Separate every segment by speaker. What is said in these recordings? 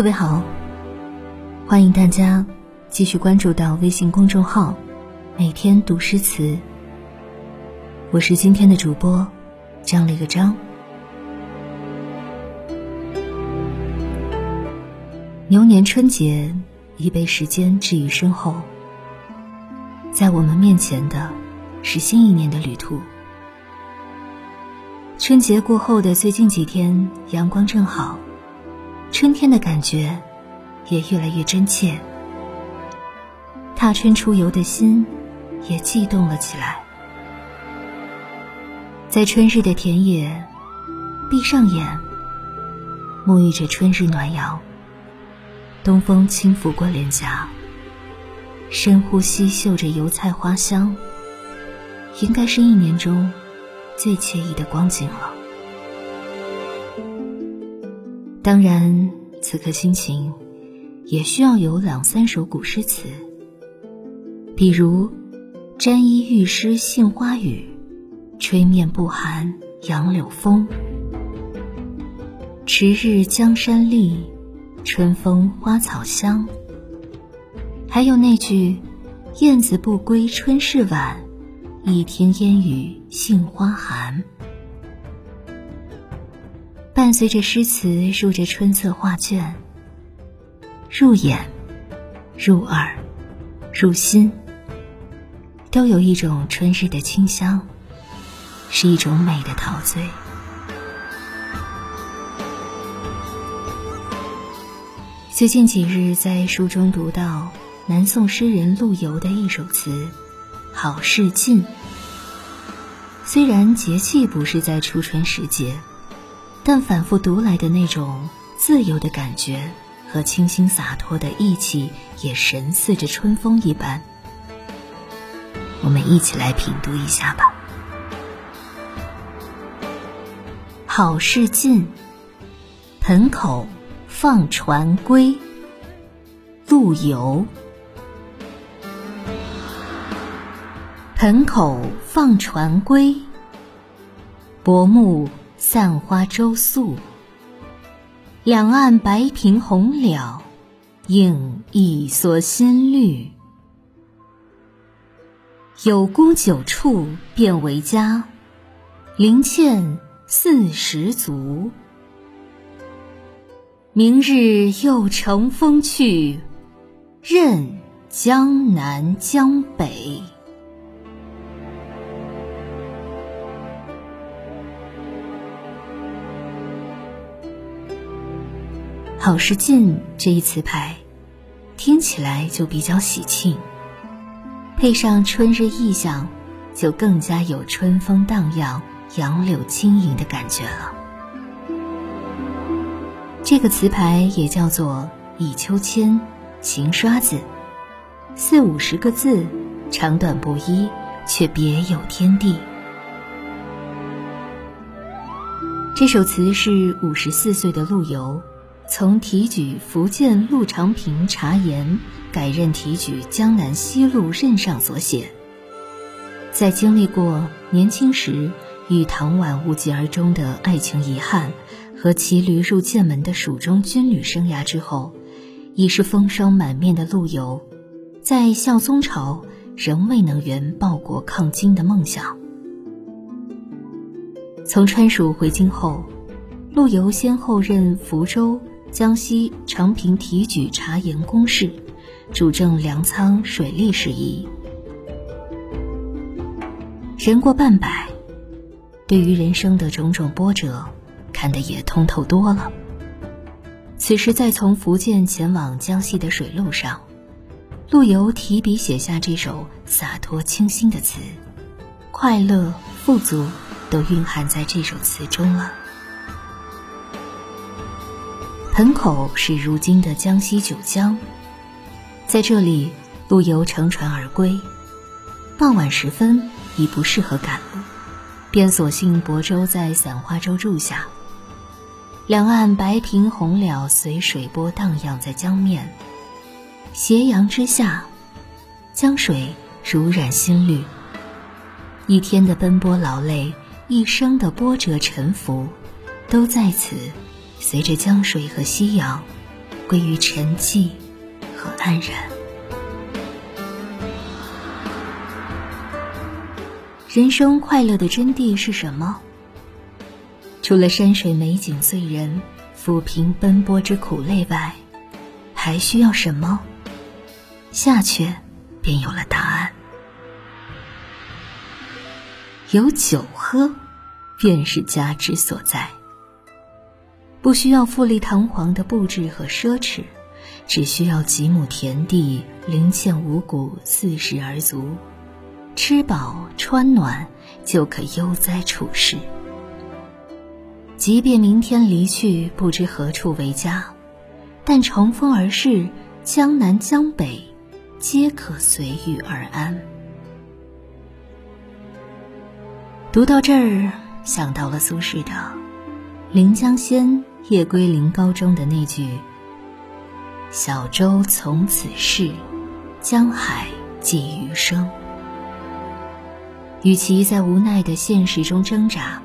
Speaker 1: 各位好，欢迎大家继续关注到微信公众号“每天读诗词”。我是今天的主播张了一个张。牛年春节已被时间置于身后，在我们面前的是新一年的旅途。春节过后的最近几天，阳光正好。春天的感觉也越来越真切，踏春出游的心也悸动了起来。在春日的田野，闭上眼，沐浴着春日暖阳，东风轻拂过脸颊，深呼吸嗅着油菜花香，应该是一年中最惬意的光景了。当然，此刻心情也需要有两三首古诗词，比如“沾衣欲湿杏花雨，吹面不寒杨柳风”。迟日江山丽，春风花草香。还有那句“燕子不归春事晚，一天烟雨杏花寒”。伴随着诗词入着春色画卷，入眼、入耳、入心，都有一种春日的清香，是一种美的陶醉。最近几日在书中读到南宋诗人陆游的一首词《好事近》，虽然节气不是在初春时节。但反复读来的那种自由的感觉和清新洒脱的意气，也神似着春风一般。我们一起来品读一下吧。好事近，盆口放船归。陆游。盆口放船归，薄暮。散花洲宿，两岸白苹红了，映一蓑新绿。有功九处便为家，零欠四十足。明日又乘风去，任江南江北。好事近这一词牌，听起来就比较喜庆，配上春日意象，就更加有春风荡漾、杨柳轻盈的感觉了。这个词牌也叫做倚秋千、行刷子，四五十个字，长短不一，却别有天地。这首词是五十四岁的陆游。从提举福建陆长平茶盐，改任提举江南西路任上所写。在经历过年轻时与唐婉无疾而终的爱情遗憾，和骑驴入剑门的蜀中军旅生涯之后，已是风霜满面的陆游，在孝宗朝仍未能圆报国抗金的梦想。从川蜀回京后，陆游先后任福州。江西长平提举茶盐公事，主政粮仓水利事宜。人过半百，对于人生的种种波折，看得也通透多了。此时在从福建前往江西的水路上，陆游提笔写下这首洒脱清新的词，快乐富足都蕴含在这首词中了。门口是如今的江西九江，在这里，陆游乘船而归。傍晚时分已不适合赶路，便索性泊舟在伞花洲住下。两岸白萍红了，随水波荡漾在江面。斜阳之下，江水如染新绿。一天的奔波劳累，一生的波折沉浮，都在此。随着江水和夕阳，归于沉寂和安然。人生快乐的真谛是什么？除了山水美景醉人、抚平奔波之苦累外，还需要什么？下阙便有了答案。有酒喝，便是家之所在。不需要富丽堂皇的布置和奢侈，只需要几亩田地，零欠五谷，四时而足，吃饱穿暖，就可悠哉处世。即便明天离去，不知何处为家，但乘风而逝，江南江北，皆可随遇而安。读到这儿，想到了苏轼的《临江仙·夜归临高》中的那句：“小舟从此逝，江海寄余生。”与其在无奈的现实中挣扎。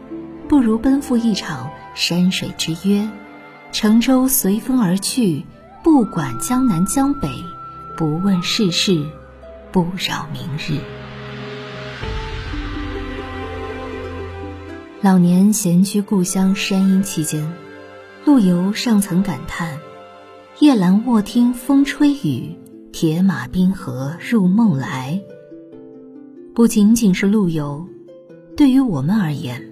Speaker 1: 不如奔赴一场山水之约，乘舟随风而去，不管江南江北，不问世事，不扰明日。老年闲居故乡山阴期间，陆游尚曾感叹：“夜阑卧听风吹雨，铁马冰河入梦来。”不仅仅是陆游，对于我们而言。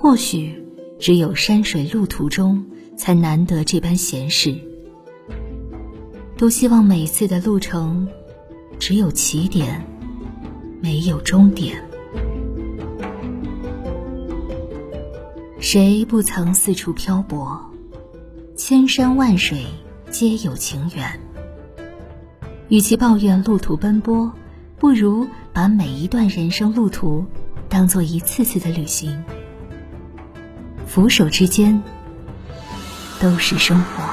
Speaker 1: 或许，只有山水路途中才难得这般闲适。都希望每次的路程，只有起点，没有终点。谁不曾四处漂泊？千山万水皆有情缘。与其抱怨路途奔波，不如把每一段人生路途当做一次次的旅行。俯首之间，都是生活。